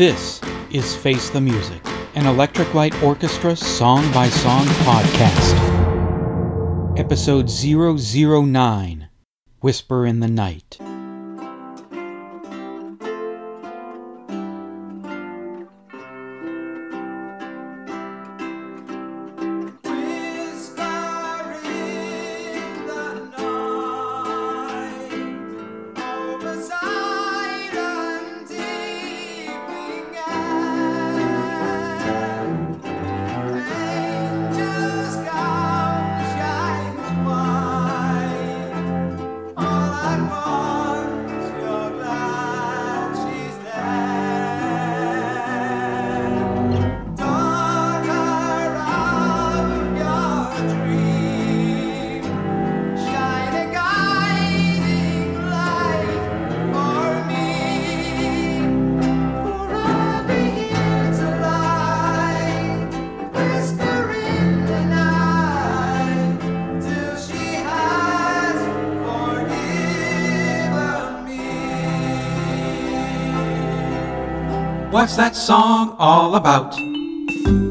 This is Face the Music, an Electric Light Orchestra song by song podcast. Episode 009 Whisper in the Night. What's that song all about?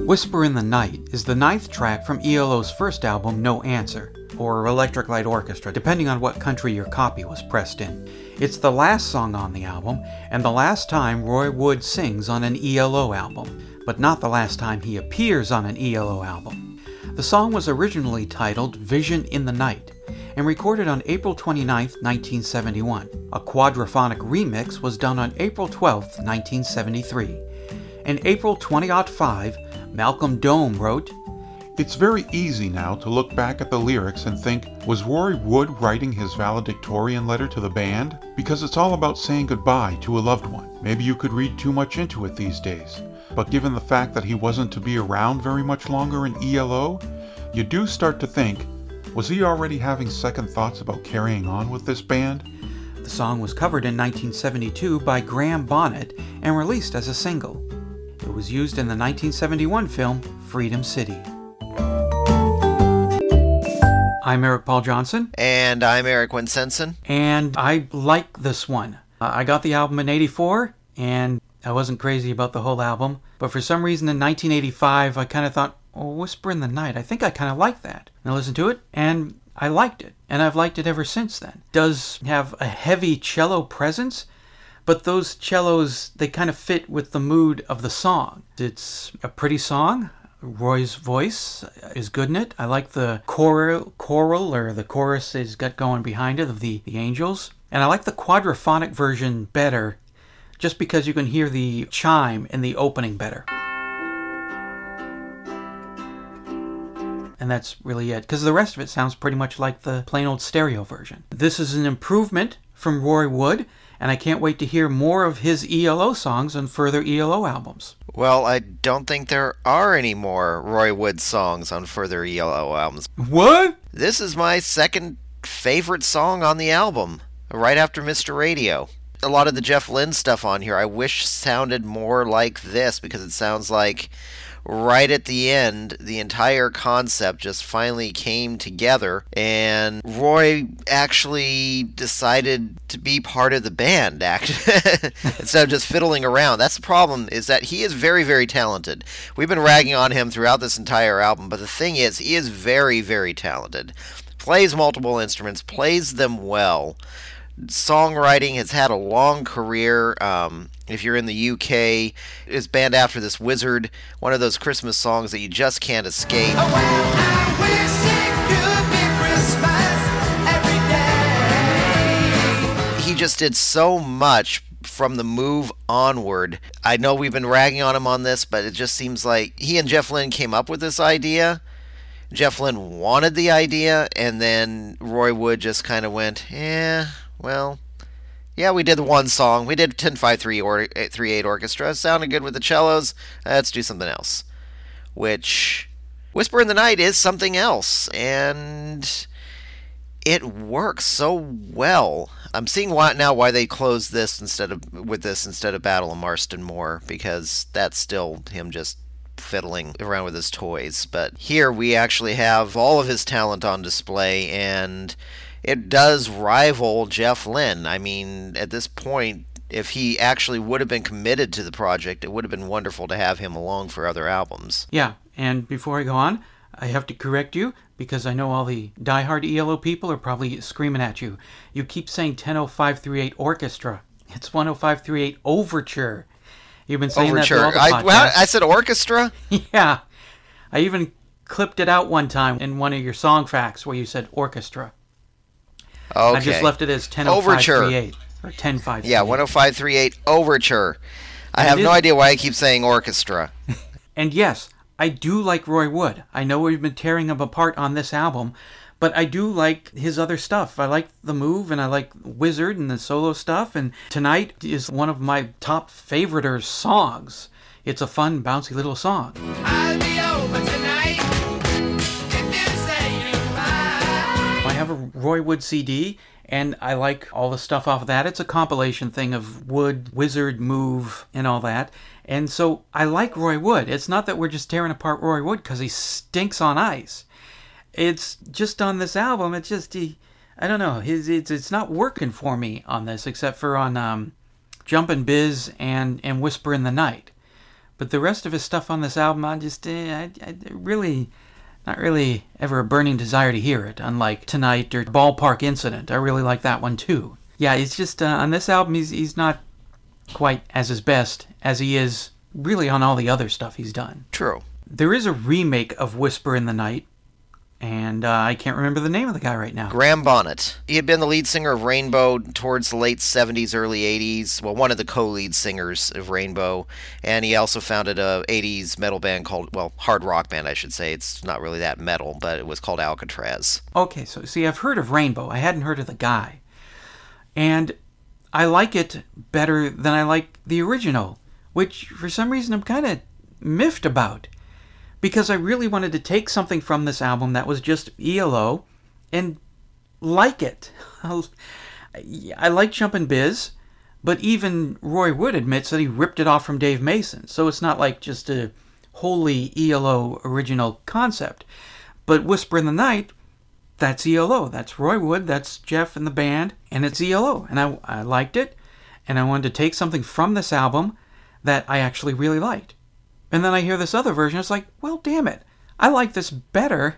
Whisper in the Night is the ninth track from ELO's first album, No Answer, or Electric Light Orchestra, depending on what country your copy was pressed in. It's the last song on the album, and the last time Roy Wood sings on an ELO album, but not the last time he appears on an ELO album. The song was originally titled Vision in the Night and recorded on April 29, 1971. A quadraphonic remix was done on April 12, 1973. In April 2005, Malcolm Dome wrote, It's very easy now to look back at the lyrics and think, was Roy Wood writing his valedictorian letter to the band? Because it's all about saying goodbye to a loved one. Maybe you could read too much into it these days. But given the fact that he wasn't to be around very much longer in ELO, you do start to think was he already having second thoughts about carrying on with this band? The song was covered in 1972 by Graham Bonnet and released as a single. It was used in the 1971 film Freedom City. I'm Eric Paul Johnson. And I'm Eric Winsenson. And I like this one. Uh, I got the album in 84, and I wasn't crazy about the whole album. But for some reason in 1985, I kind of thought, oh, Whisper in the Night, I think I kind of like that. And I listened to it, and I liked it. And I've liked it ever since then. Does have a heavy cello presence, but those cellos, they kind of fit with the mood of the song. It's a pretty song. Roy's voice is good in it. I like the choral, choral or the chorus he's got going behind it of the, the angels. And I like the quadraphonic version better just because you can hear the chime in the opening better. And that's really it, because the rest of it sounds pretty much like the plain old stereo version. This is an improvement from Roy Wood, and I can't wait to hear more of his ELO songs on further ELO albums. Well, I don't think there are any more Roy Wood songs on further ELO albums. What? This is my second favorite song on the album, right after Mr. Radio. A lot of the Jeff Lynne stuff on here I wish sounded more like this because it sounds like right at the end, the entire concept just finally came together, and Roy actually decided to be part of the band instead of just fiddling around. That's the problem, is that he is very, very talented. We've been ragging on him throughout this entire album, but the thing is, he is very, very talented. Plays multiple instruments, plays them well songwriting has had a long career. Um, if you're in the UK, is banned after this Wizzard, one of those Christmas songs that you just can't escape. Oh, well, he just did so much from the move onward. I know we've been ragging on him on this, but it just seems like he and Jeff Lynne came up with this idea. Jeff Lynne wanted the idea, and then Roy Wood just kind of went, yeah, well, yeah, we did one song. We did 1053 or 38 orchestra. It sounded good with the cellos. Uh, let's do something else. Which Whisper in the Night is something else and it works so well. I'm seeing why now why they closed this instead of with this instead of Battle of Marston Moor because that's still him just fiddling around with his toys. But here we actually have all of his talent on display and it does rival Jeff Lynne. I mean, at this point, if he actually would have been committed to the project, it would have been wonderful to have him along for other albums. Yeah, and before I go on, I have to correct you because I know all the diehard ELO people are probably screaming at you. You keep saying 100538 Orchestra. It's 10538 Overture. You've been saying Overture. that all I, the well, podcasts. I said orchestra. yeah. I even clipped it out one time in one of your song facts where you said orchestra. Okay. I just left it as 100538 or 10538. Yeah, 10538 Overture. I And have no is- idea why I keep saying orchestra. And yes, I do like Roy Wood. I know we've been tearing him apart on this album, but I do like his other stuff. I like The Move and I like Wizzard and the solo stuff. And Tonight is one of my top favoriters songs. It's a fun, bouncy little song. Roy Wood CD, and I like all the stuff off of that. It's a compilation thing of Wood, Wizzard, Move, and all that. And so I like Roy Wood. It's not that we're just tearing apart Roy Wood because he stinks on ice. It's just on this album. It's just he, I don't know. His it's it's not working for me on this except for on um, Jumpin' Biz and and Whisper in the Night. But the rest of his stuff on this album, I just eh, I, I really not really ever a burning desire to hear it, unlike Tonight or Ballpark Incident. I really like that one too. Yeah, it's just uh, on this album, he's, he's not quite as his best as he is really on all the other stuff he's done. True. There is a remake of Whisper in the Night, and uh, I can't remember the name of the guy right now. Graham Bonnet. He had been the lead singer of Rainbow towards the late 70s, early 80s. Well, one of the co-lead singers of Rainbow, and he also founded a 80s metal band called, well, hard rock band, I should say. It's not really that metal, but it was called Alcatraz. Okay, so see, I've heard of Rainbow. I hadn't heard of the guy. And I like it better than I like the original, which for some reason I'm kind of miffed about. Because I really wanted to take something from this album that was just ELO and like it. I like Jumpin' Biz, but even Roy Wood admits that he ripped it off from Dave Mason, so it's not like just a wholly ELO original concept. But Whisper in the Night, that's ELO. That's Roy Wood, that's Jeff and the band, and it's ELO. And I, I liked it, and I wanted to take something from this album that I actually really liked. And then I hear this other version, it's like, well, damn it. I like this better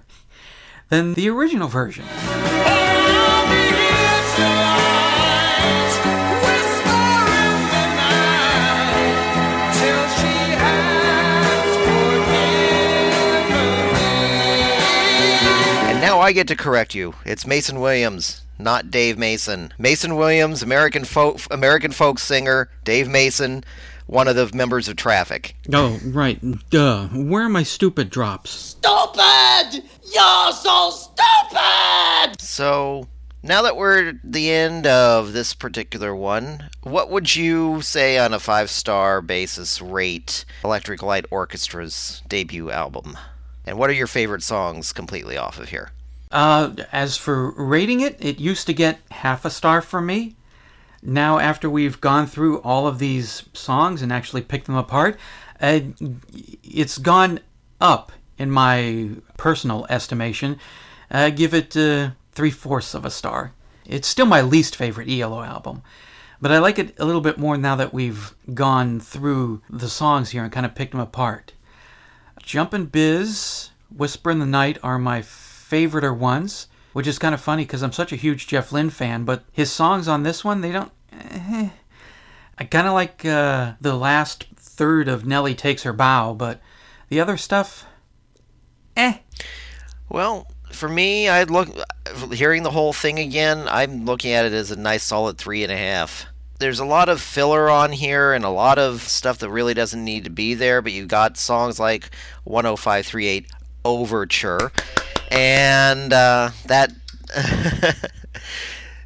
than the original version. And now I get to correct you. It's Mason Williams, not Dave Mason. Mason Williams, American folk, American folk singer. Dave Mason, one of the members of Traffic. Oh, right. Duh. Where are my stupid drops? Stupid! You're so stupid! So now that we're at the end of this particular one, what would you say on a five-star basis rate Electric Light Orchestra's debut album? And what are your favorite songs completely off of here? Uh, as for rating it, it used to get half a star from me. Now, after we've gone through all of these songs and actually picked them apart, uh, it's gone up in my personal estimation. I give it uh, three fourths of a star. It's still my least favorite ELO album, but I like it a little bit more now that we've gone through the songs here and kind of picked them apart. Jumpin' Biz, Whisper in the Night are my favoriter ones, which is kind of funny because I'm such a huge Jeff Lynne fan, but his songs on this one, they don't. eh. I kind of like uh, the last third of Nellie Takes Her Bow, but the other stuff, eh. Well, for me, I'd look hearing the whole thing again. I'm looking at it as a nice solid three and a half. There's a lot of filler on here and a lot of stuff that really doesn't need to be there, but you've got songs like 10538 Overture, and uh, that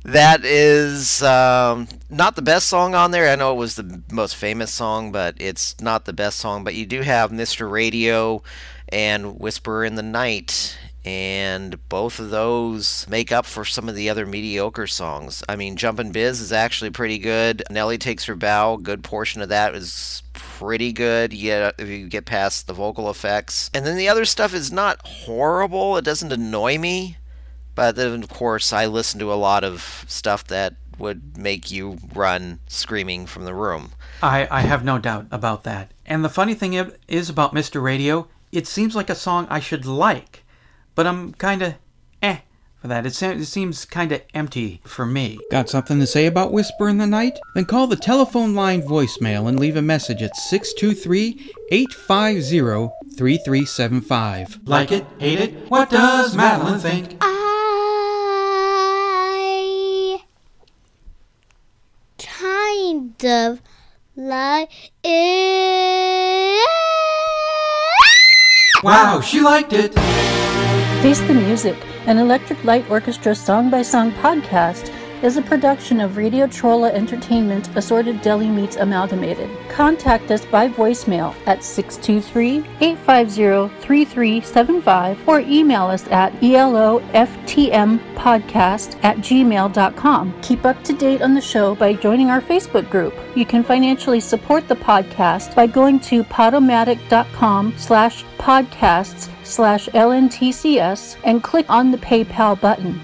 that is um, not the best song on there. I know it was the most famous song, but it's not the best song. But you do have Mr. Radio and Whisper in the Night, and both of those make up for some of the other mediocre songs. I mean, Jumpin' Biz is actually pretty good. Nellie Takes Her Bow, good portion of that is pretty good. Yeah, if you get past the vocal effects, and then the other stuff is not horrible. It doesn't annoy me. But then, of course, I listen to a lot of stuff that would make you run screaming from the room. I, I have no doubt about that. And the funny thing is about Mr. Radio, it seems like a song I should like, but I'm kind of eh for that. It, se- it seems kind of empty for me. Got something to say about Whisper in the Night? Then call the telephone line voicemail and leave a message at 623 850 3375. Like it? Hate it? What does Madeline think? I kind of like it. Wow, she liked it! Face the Music, an Electric Light Orchestra song by song podcast, is a production of Radio Trolla Entertainment Assorted Deli Meats Amalgamated. Contact us by voicemail at 623-850-3375 or email us at eloftmpodcast at gmail.com. Keep up to date on the show by joining our Facebook group. You can financially support the podcast by going to podomatic.com slash podcasts slash lntcs and click on the PayPal button.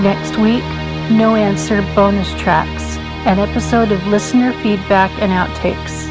Next week, No Answer bonus tracks, an episode of listener feedback and outtakes.